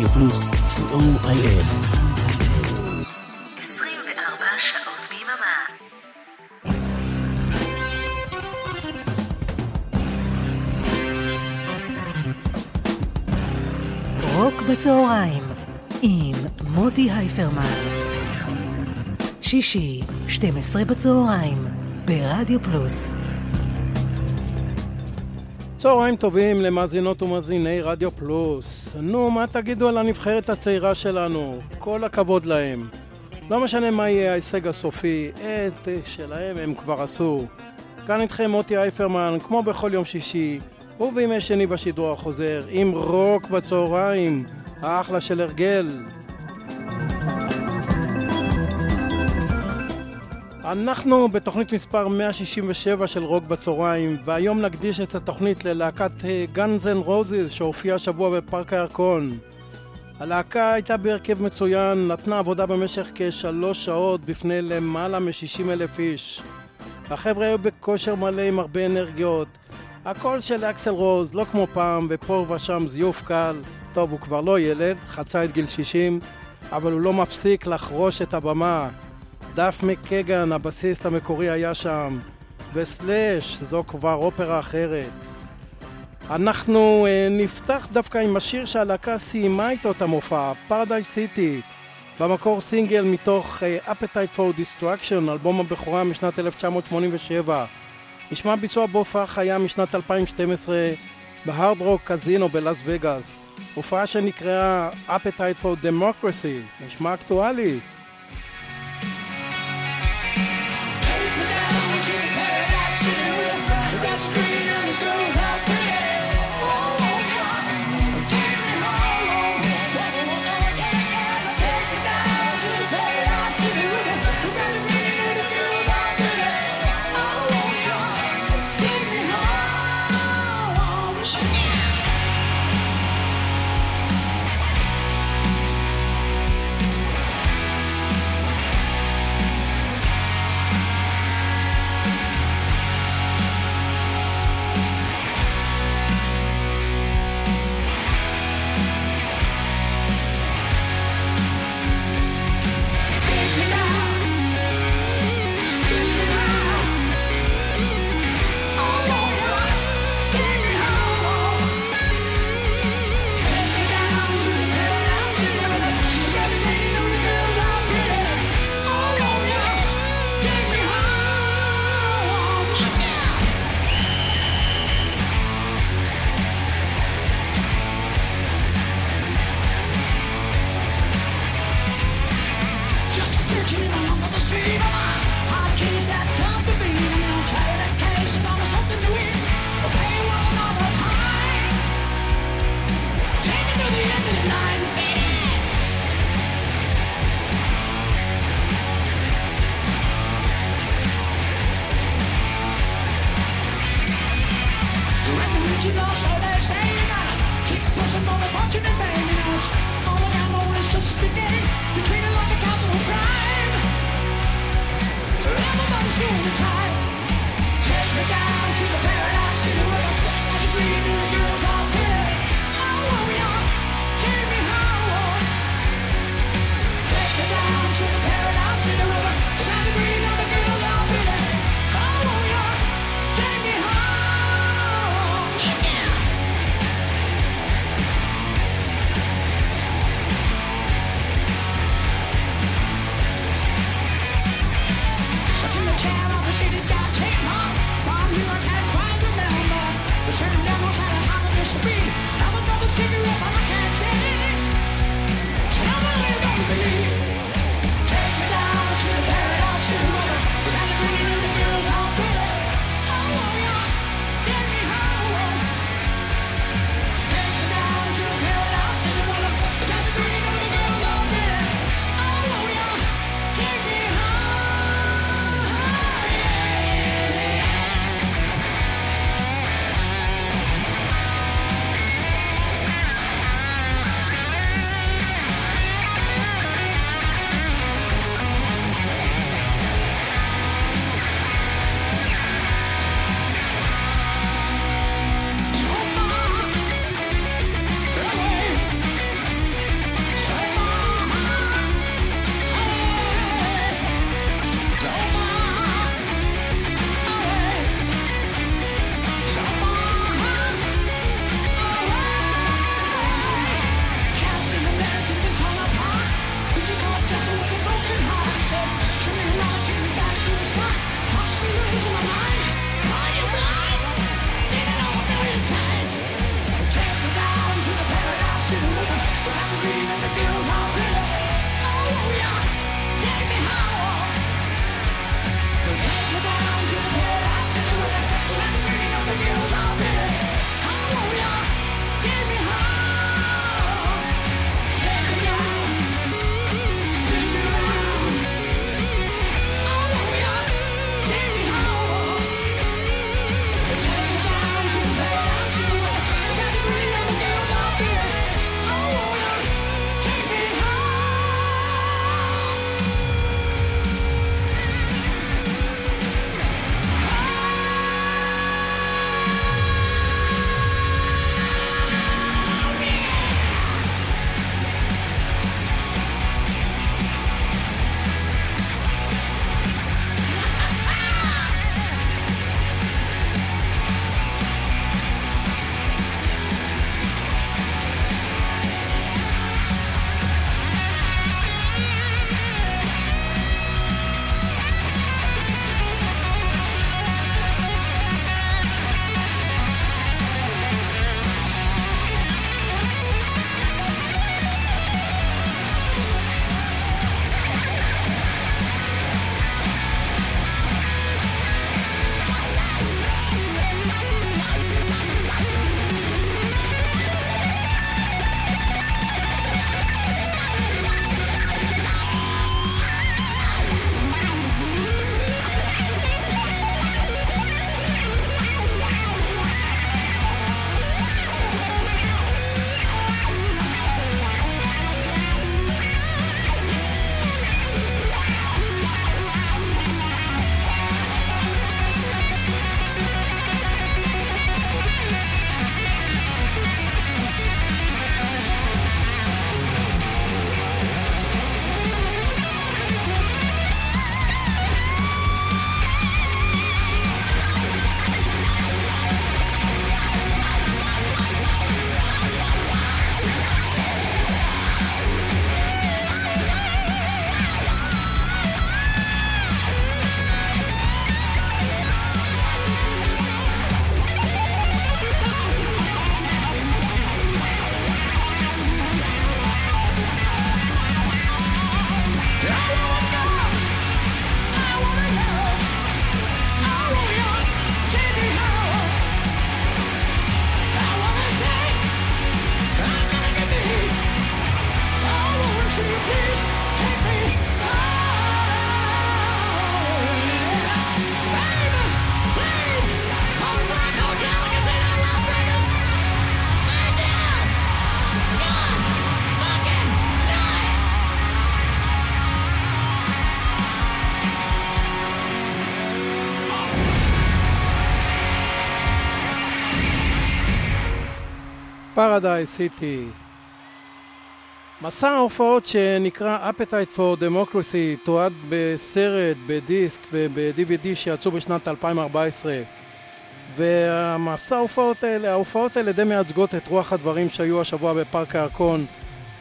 רדיו פלוס, co.il. 24 שעות ביממה. רוק בצהריים עם מוטי הייפרמן. שישי, 12 בצהריים, ברדיו פלוס. צהריים טובים למאזינות ומאזיני רדיו פלוס. נו, מה תגידו על הנבחרת הצעירה שלנו? כל הכבוד להם. לא משנה מה יהיה ההישג הסופי, את שלהם הם כבר עשו. כאן איתכם מוטי אייפרמן, כמו בכל יום שישי, ובימי שני בשידור החוזר, עם רוק בצהריים, האחלה של הרגל. אנחנו בתוכנית מספר 167 של רוק בצהריים, והיום נקדיש את התוכנית ללהקת Guns N' Roses שהופיעה השבוע בפארק הירקון. הלהקה הייתה בהרכב מצוין, נתנה עבודה במשך כשלוש שעות בפני למעלה מ-60 אלף איש. החבר'ה היו בכושר מלא עם הרבה אנרגיות. הקול של אקסל רוז, לא כמו פעם, ופה ושם זיוף קל. טוב, הוא כבר לא ילד, חצה את גיל 60, אבל הוא לא מפסיק לחרוש את הבמה. דאף מקייגן, הבסיסט המקורי היה שם, וסלאש, זו כבר אופרה אחרת. אנחנו אה, נפתח דווקא עם השיר שהלהקה סיימה איתו את המופע, Paradise City, במקור סינגל מתוך אה, Appetite for Destruction, אלבום הבכורה משנת 1987. נשמע ביצוע בהופעה חיה משנת 2012 בהארד רוק קזינו בלאס וגאס. הופעה שנקראה Appetite for Democracy, נשמע אקטואלי. Paradise City. מסע ההופעות שנקרא Appetite for Democracy תועד בסרט, בדיסק וב-DVD שיצאו בשנת 2014 והמסע ההופעות האלה, ההופעות האלה די מייצגות את רוח הדברים שהיו השבוע בפארק הירקון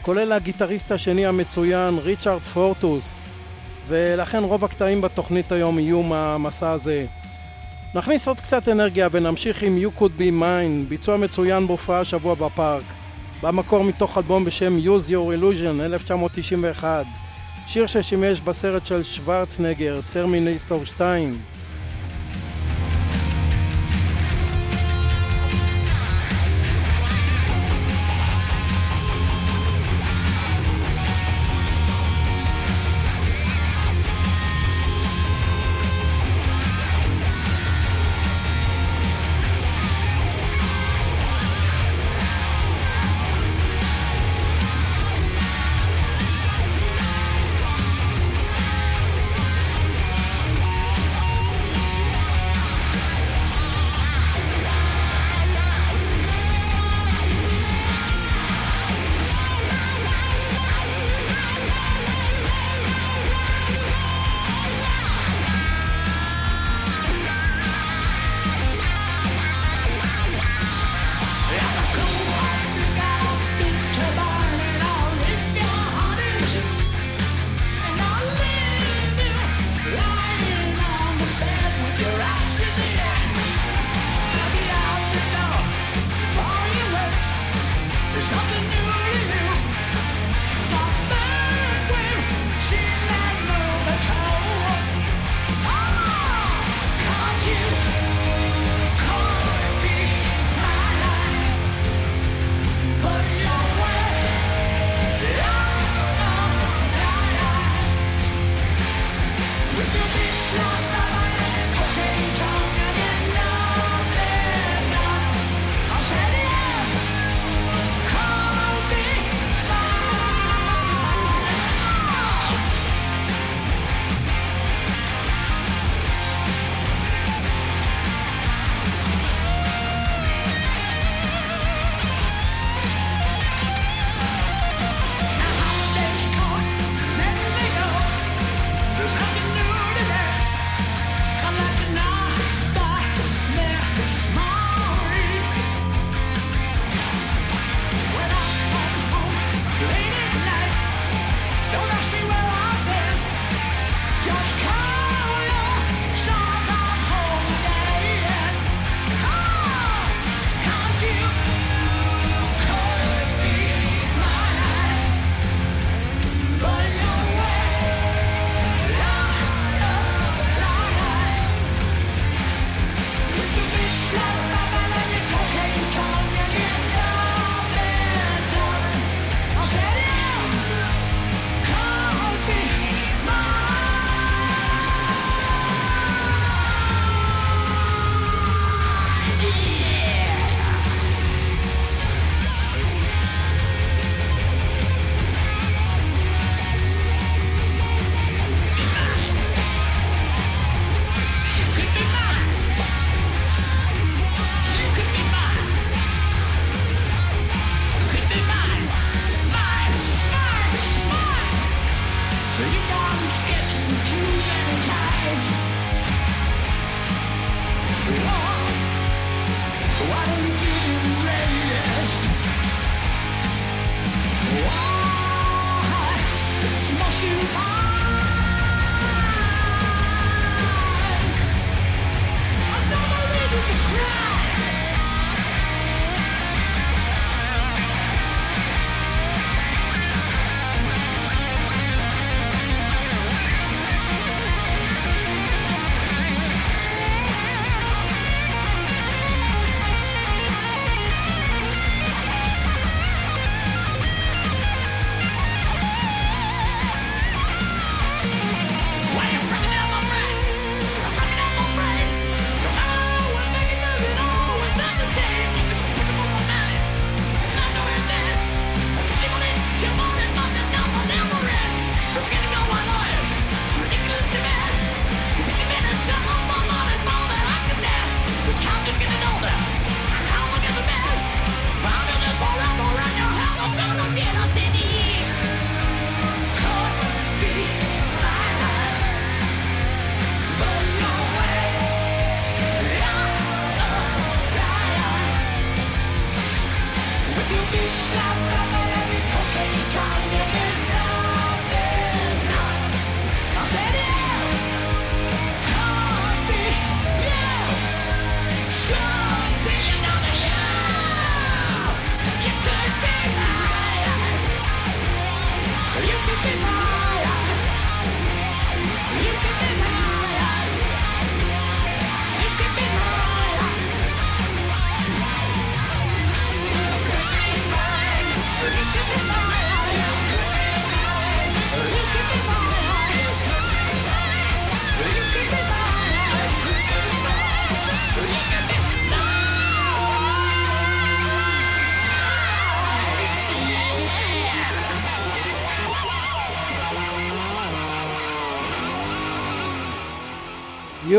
כולל הגיטריסט השני המצוין ריצ'ארד פורטוס. ולכן רוב הקטעים בתוכנית היום יהיו מהמסע הזה נכניס עוד קצת אנרגיה ונמשיך עם You Could Be Mine, ביצוע מצוין בהופעה השבוע בפארק. במקור מתוך אלבום בשם Use Your Illusion, 1991. שיר ששימש בסרט של שוורצנגר, טרמינטור 2.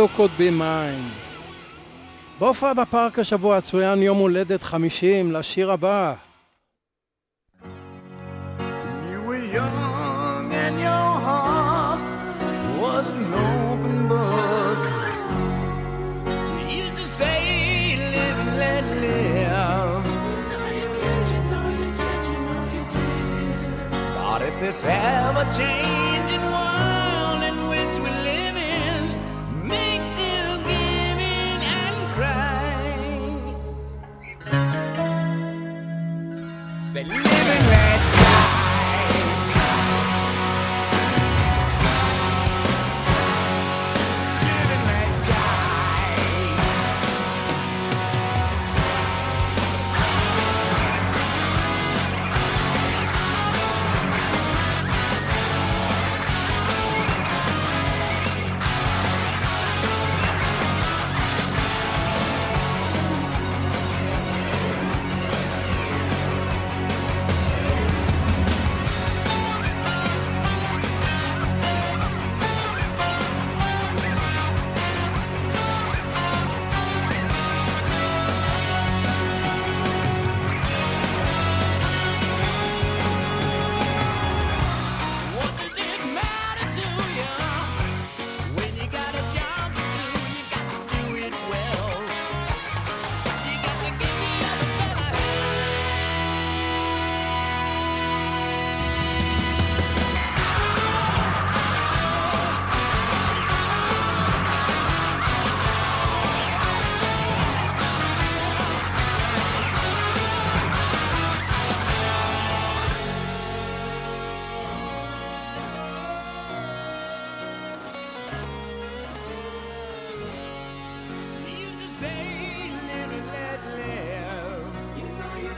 You could be mine. בהופעה בפארק השבוע צוין יום הולדת 50 לשיר הבא.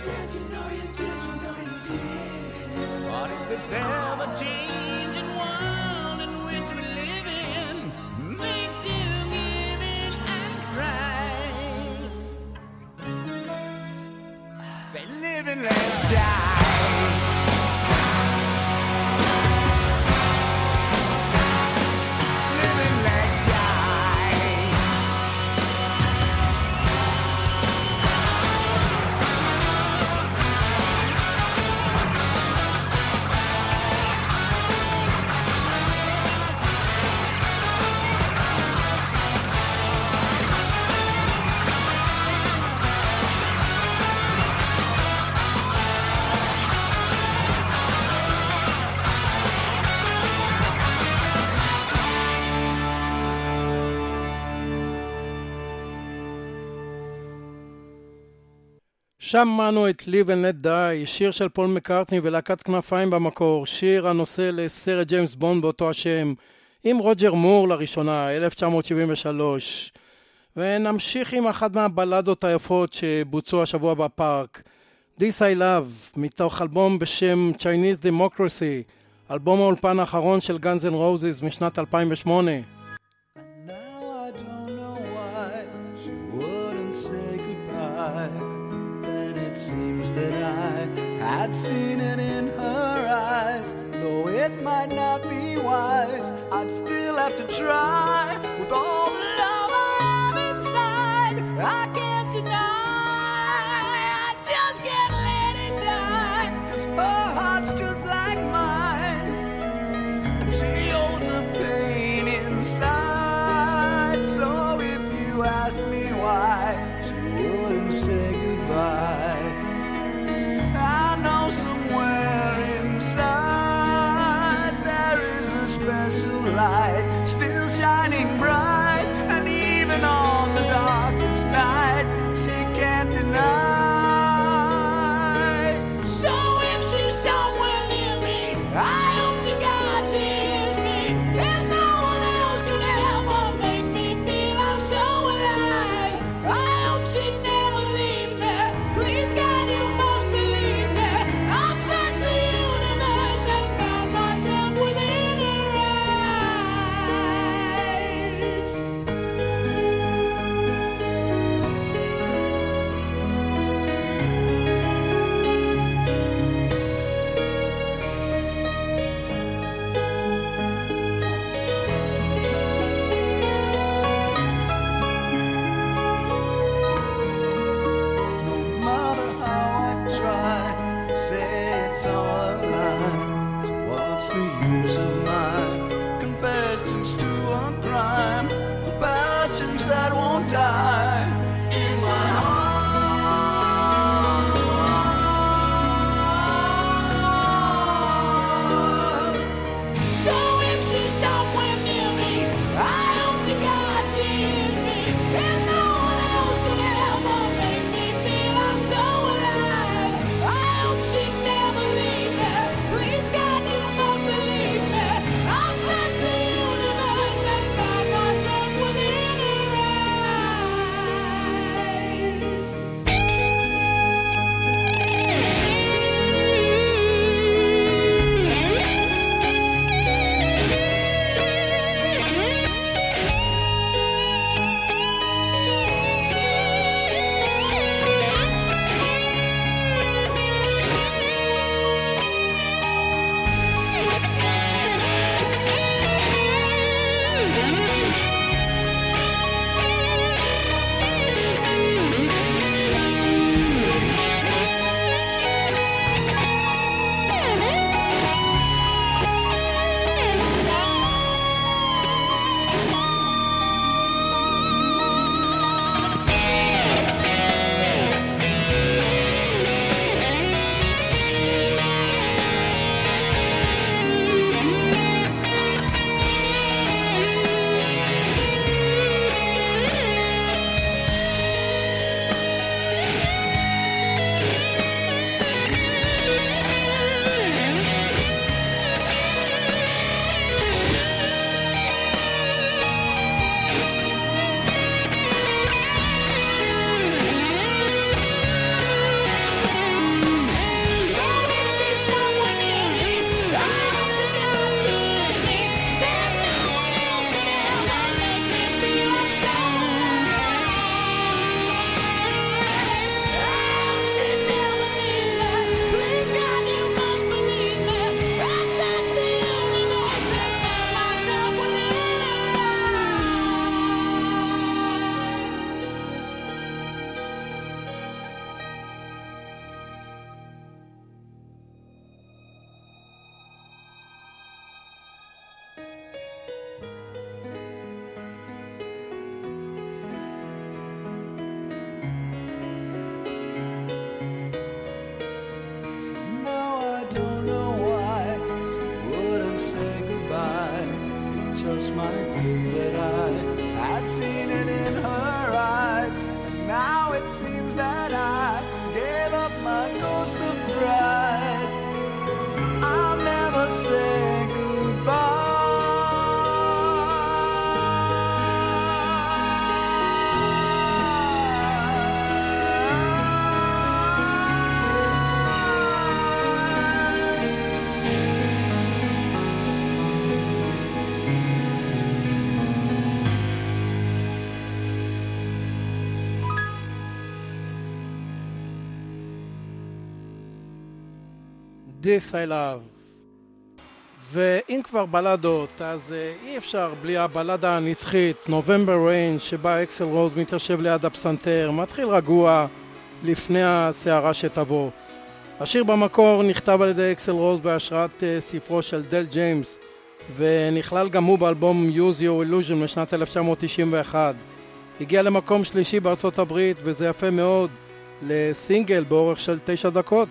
Did, you know you did, you know you did. But if this ever changing שמענו את Live and Let Die, שיר של פול מקארטני ולהקת כנפיים במקור, שיר הנושא לסרט ג'יימס בונד באותו השם, עם רוג'ר מור לראשונה, 1973. ונמשיך עם אחת מהבלדות היפות שבוצעו השבוע בפארק, This I Love, מתוך אלבום בשם Chinese Democracy, אלבום האולפן האחרון של Guns N' Roses משנת 2008. I had seen it in her eyes. Though it might not be wise, I'd still have to try with all the love I have inside. I can't This I Love. ואם כבר בלדות, אז אה, אי אפשר בלי הבלדה הנצחית, November Rain, שבה אקסל רוז מתיישב ליד הפסנתר, מתחיל רגוע לפני הסערה שתבוא. השיר במקור נכתב על ידי אקסל רוז בהשראת אה, ספרו של דל ג'יימס, ונכלל גם הוא באלבום Use Your Illusion משנת 1991. הגיע למקום שלישי בארצות הברית, וזה יפה מאוד, לסינגל באורך של תשע דקות.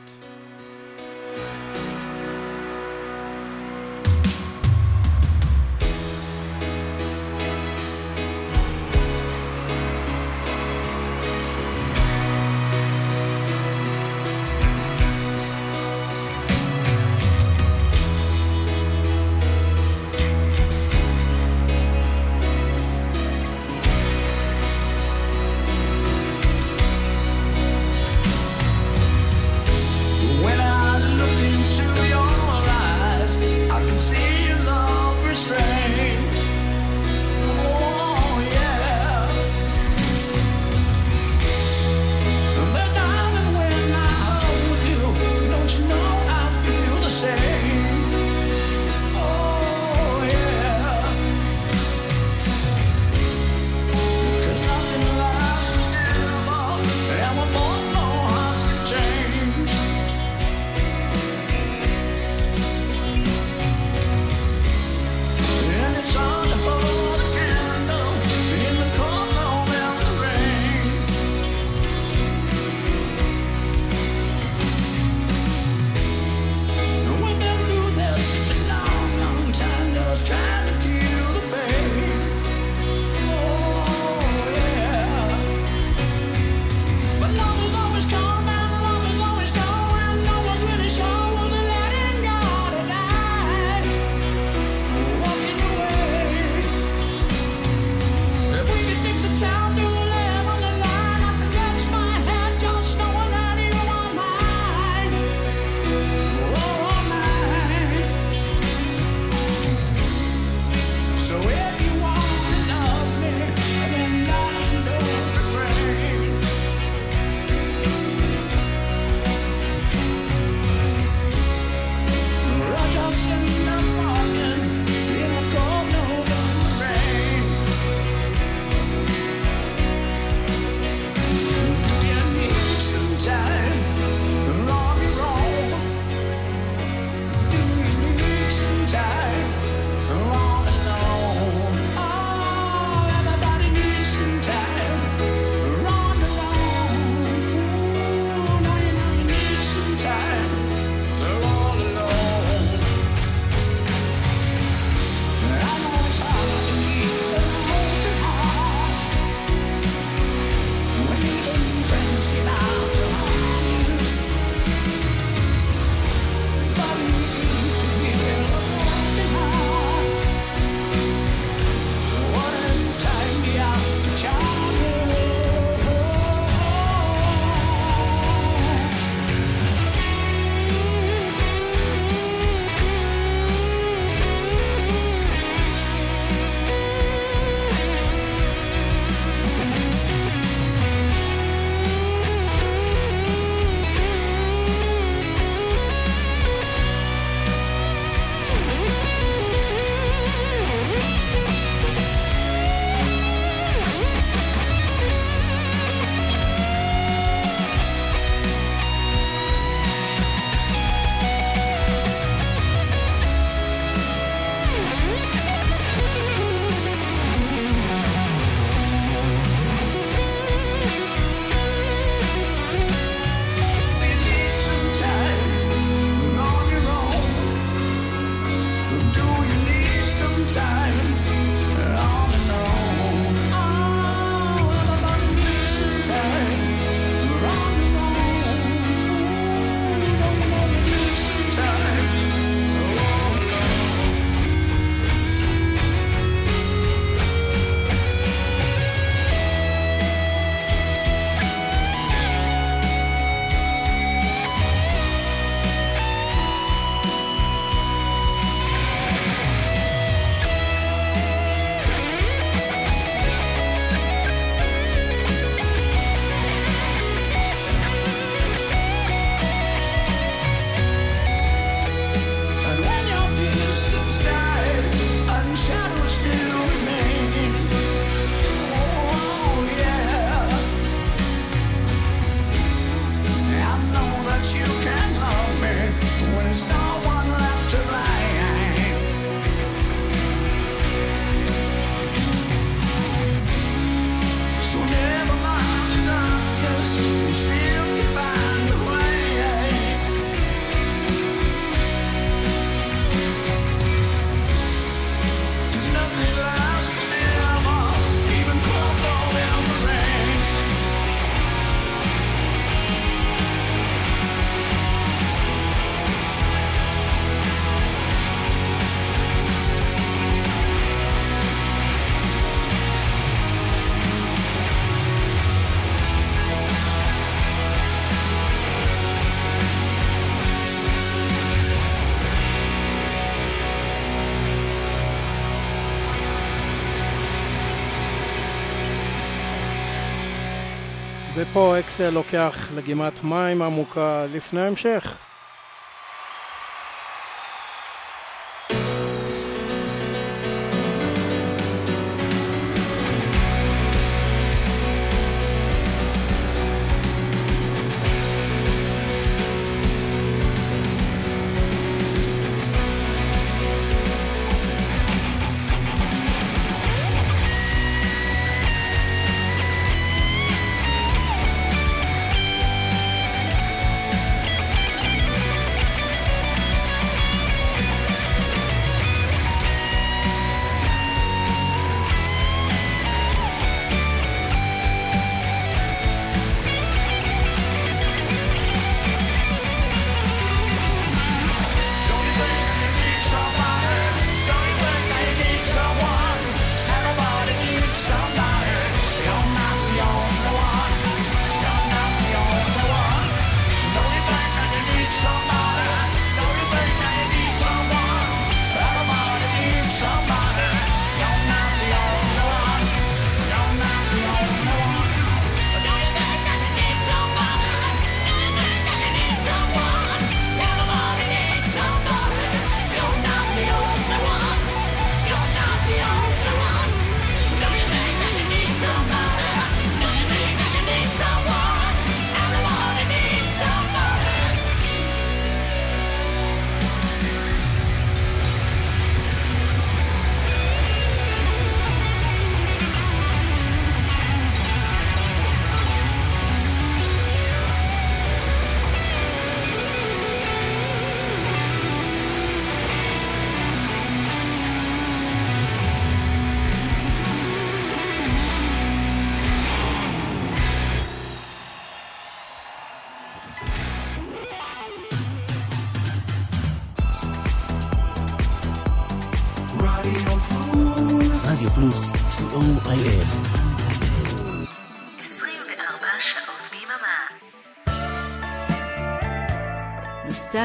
ופה אקסל לוקח לגימת מים עמוקה לפני המשך.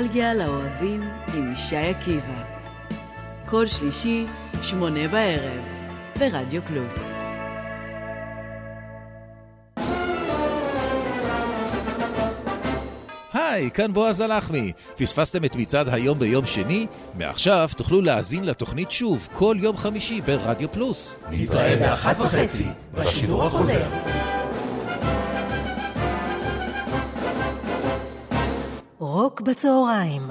נוסטלגיה לאוהבים עם ישי עקיבא. כל שלישי, שמונה בערב, ברדיו פלוס. היי, כאן בועז הלחמי. פספסתם את מצעד היום ביום שני? מעכשיו תוכלו להאזין לתוכנית שוב כל יום חמישי ברדיו פלוס. נתראה באחת וחצי, בשידור החוזר. בצהריים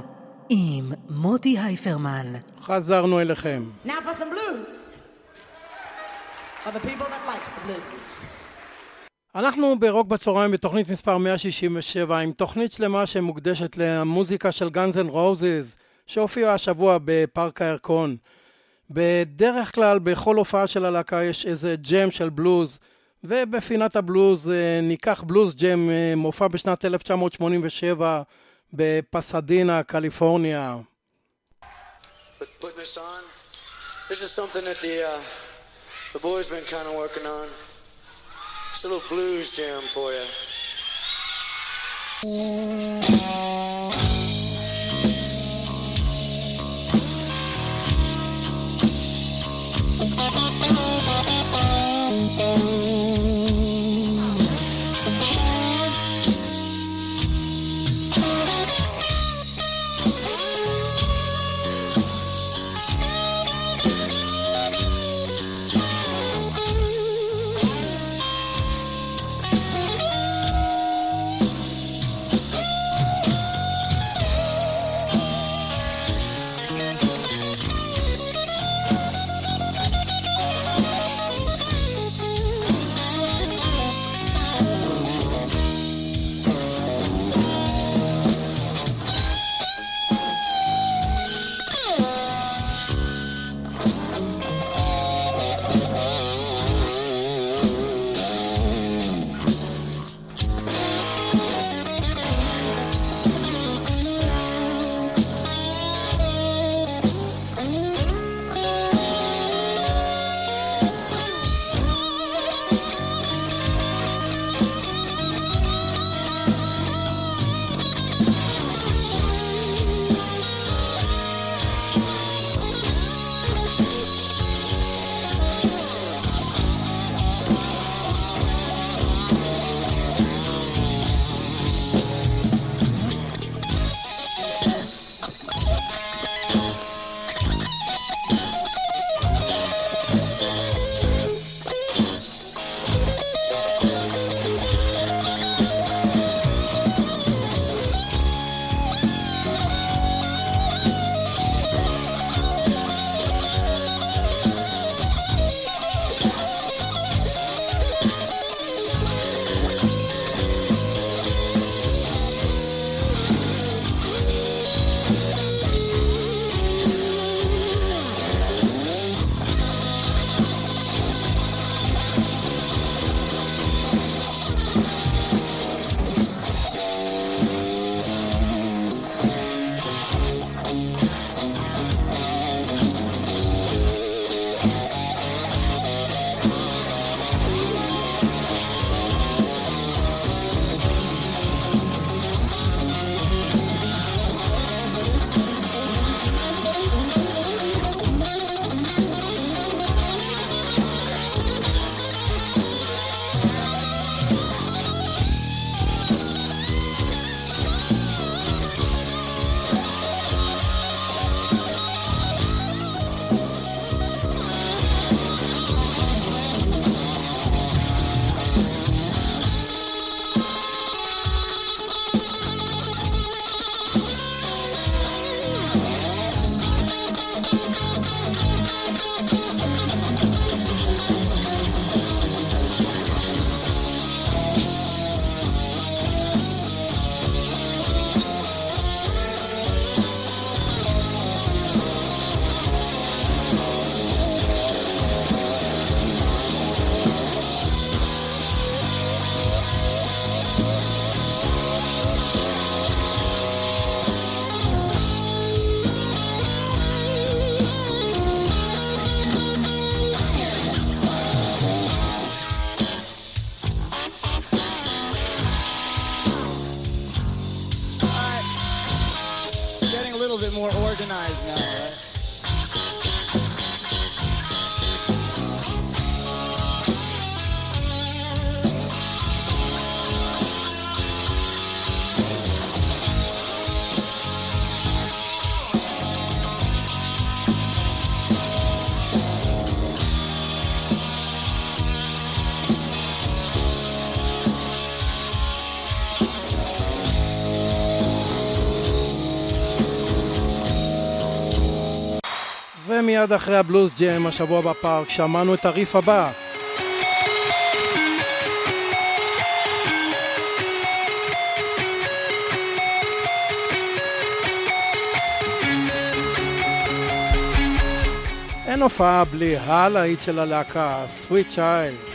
עם מוטי הייפרמן. חזרנו אליכם. Now for some blues. For the people that likes the blues. אנחנו ברוק בצהריים בתוכנית מספר 167 עם תוכנית שלמה שמוקדשת למוזיקה של Guns N' Roses שהופיעה השבוע בפארק הירקון. בדרך כלל בכל הופעה של הלהקה יש איזה ג'ם של בלוז ובפינת הבלוז אה, ניקח בלוז ג'ם אה, מופע בשנת 1987 בפסדינה, קליפורניה. Put, putting this on. This is something that the uh, the boys been kind of working on. It's a little blues jam for you. ומיד אחרי הבלוז ג'ם השבוע בפארק שמענו את הריף הבא. אין הופעה בלי הלהיט של הלהקה, סוויט צ'יילד.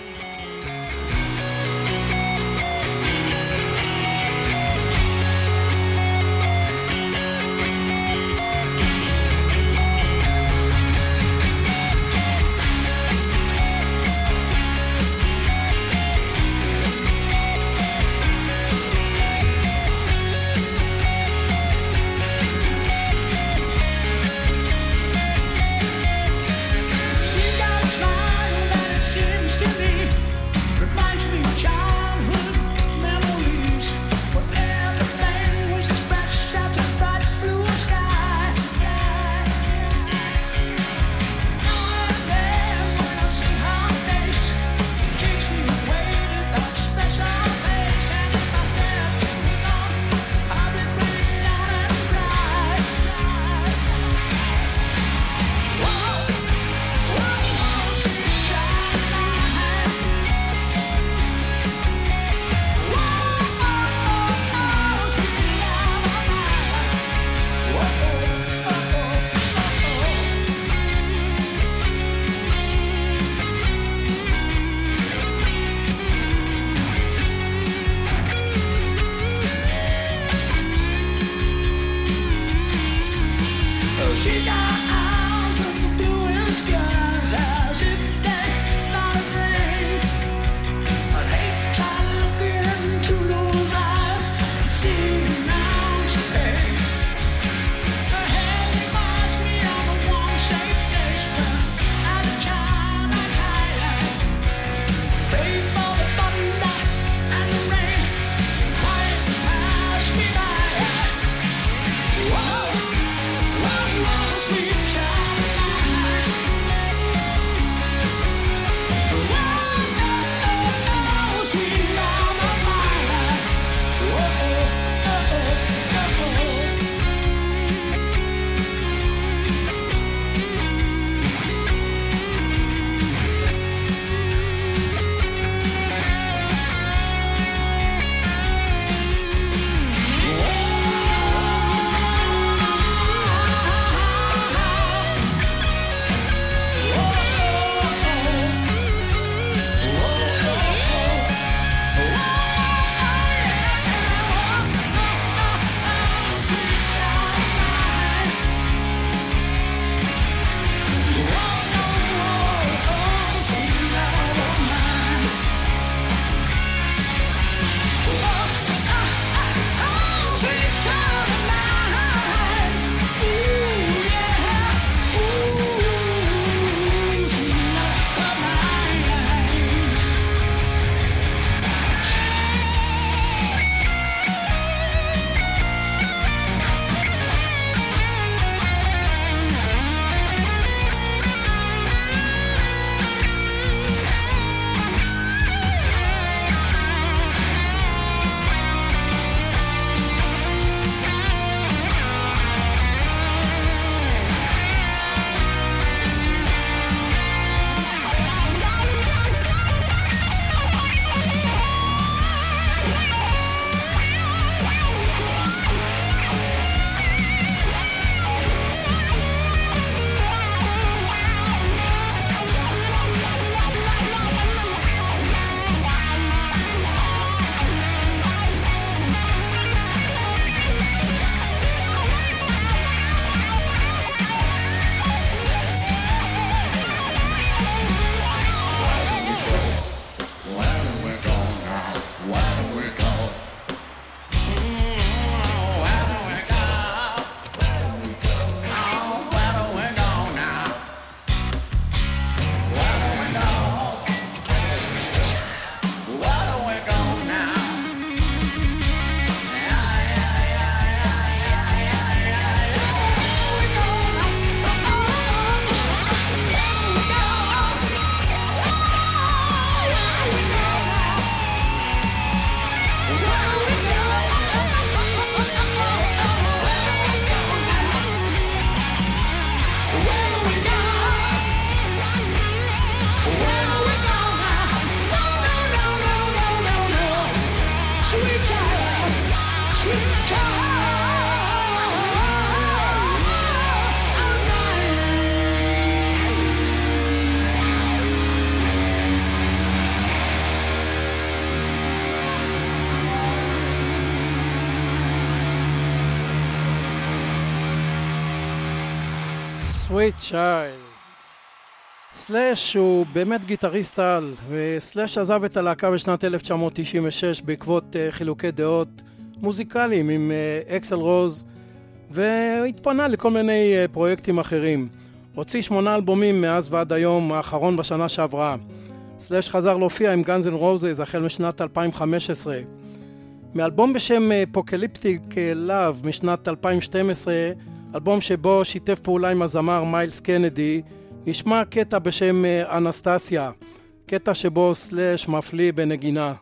Sweet Child. סלאש הוא באמת גיטריסט על, וסלאש עזב את הלהקה בשנת 1996 בעקבות אה, חילוקי דעות מוזיקליים עם אה, אקסל רוז, והתפנה לכל מיני אה, פרויקטים אחרים. הוציא שמונה אלבומים מאז ועד היום, האחרון בשנה שעברה. סלאש חזר להופיע עם Guns N' Roses החל משנת 2015. מאלבום בשם Apocalyptic לאב משנת 2012, אלבום שבו שיתף פעולה עם הזמר מיילס קנדי, נשמע קטע בשם אה, אנסטסיה, קטע שבו סלאש מפליא בנגינה.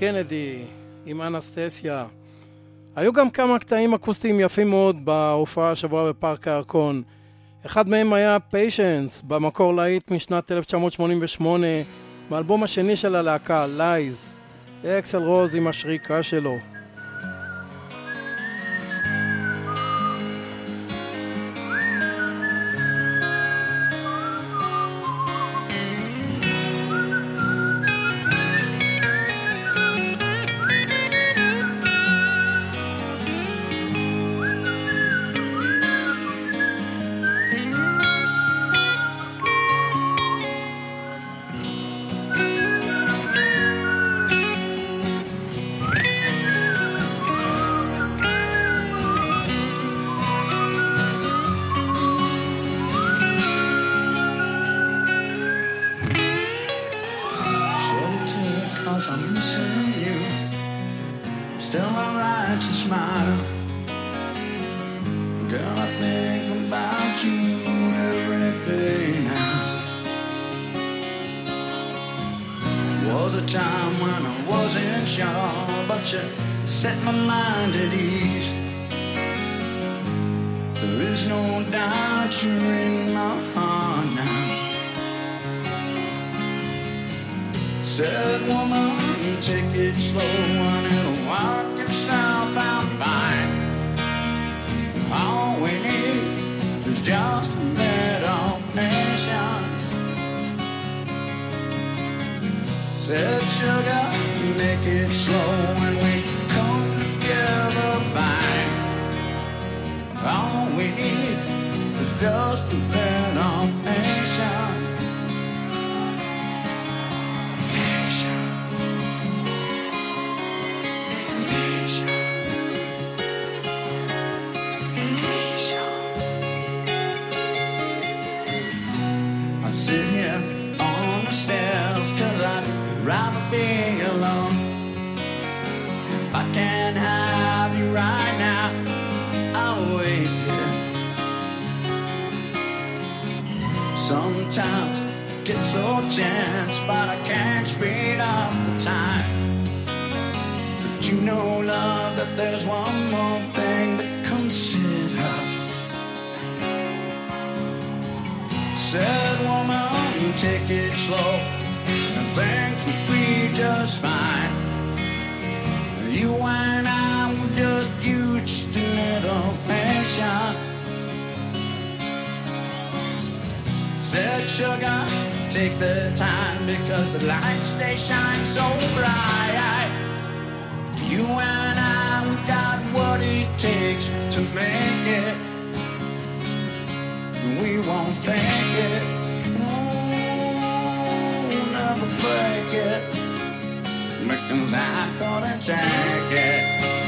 קנדי עם Anastasia. היו גם כמה קטעים אקוסטיים יפים מאוד בהופעה השבוע בפארק הירקון. אחד מהם היה Patience, במקור להיט משנת 1988, מאלבום השני של הלהקה, Lies. אקסל רוז עם השריקה שלו. So tense, but I can't speed up the time. But you know, love, that there's one more thing to consider. Said woman, take it slow, and things will be just fine. You and I will just use to little patience. Said sugar, take the time because the lights they shine so bright. You and I, we got what it takes to make it. We won't fake it. Ooh, never break it. Because I couldn't take it.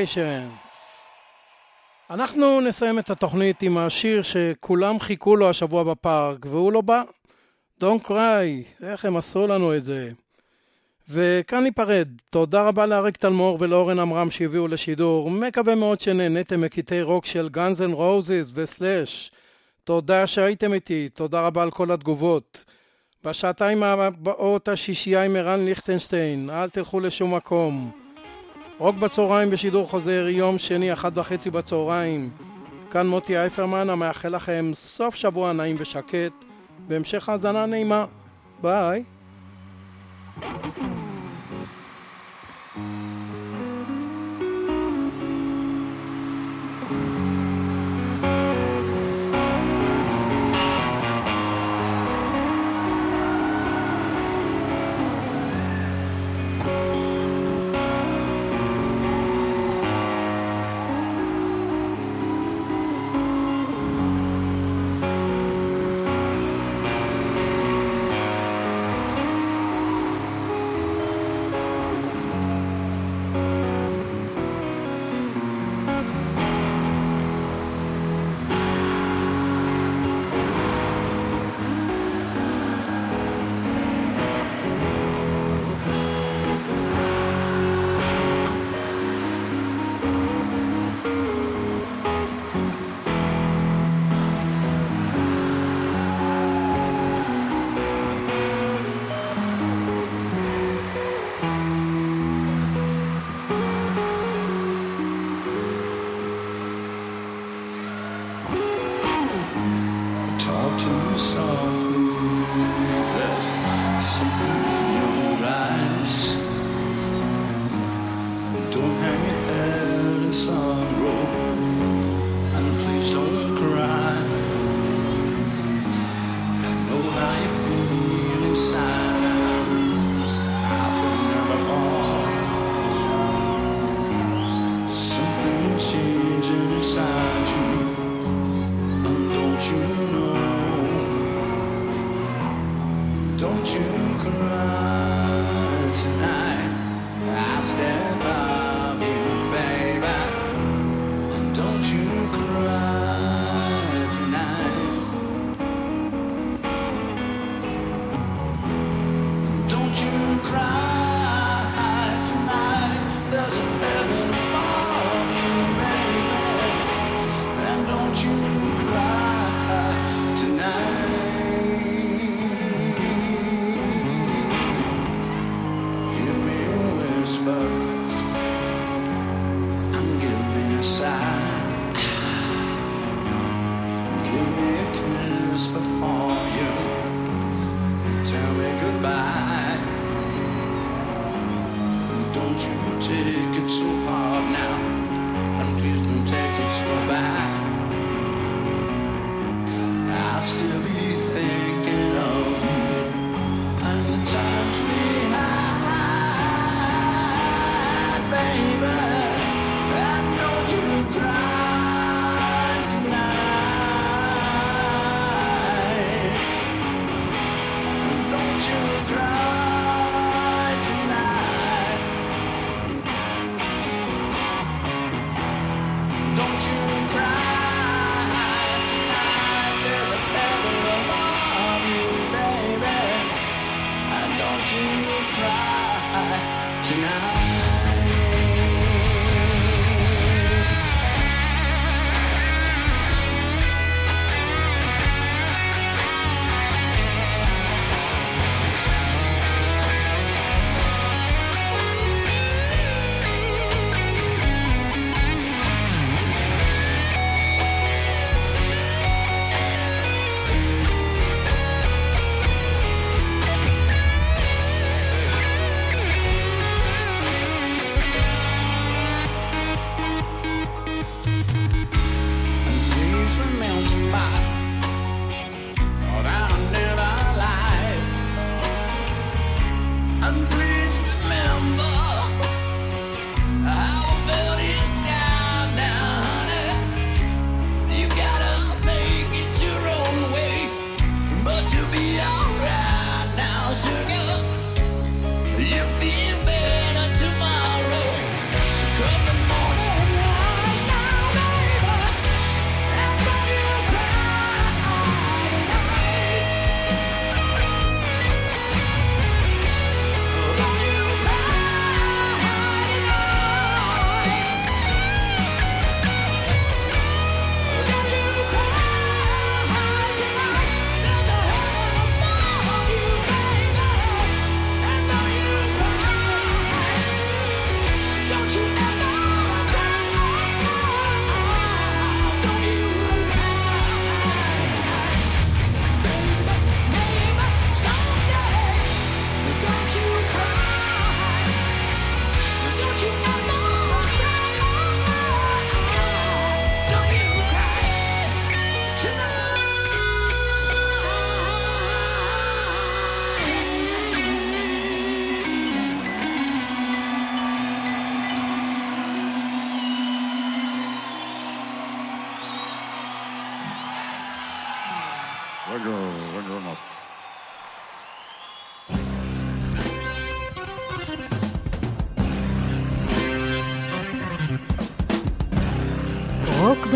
Celebrations. אנחנו נסיים את התוכנית עם השיר שכולם חיכו לו השבוע בפארק, והוא לא בא. Don't cry, איך הם עשו לנו את זה. וכאן ניפרד. תודה רבה לאריק תלמור ולאורן עמרם שהביאו לשידור. מקווה מאוד שנהניתם מקטעי רוק של Guns N' Roses וסלאש. תודה שהייתם איתי, תודה רבה על כל התגובות. בשעתיים הבאות השישייה עם ערן ליכטנשטיין, אל תלכו לשום מקום. רוק בצהריים בשידור חוזר, יום שני, אחת וחצי בצהריים. כאן מוטי אייפרמן, המאחל לכם סוף שבוע נעים ושקט, והמשך האזנה נעימה. ביי. thank you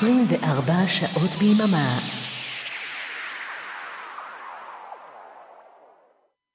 24 שעות ביממה.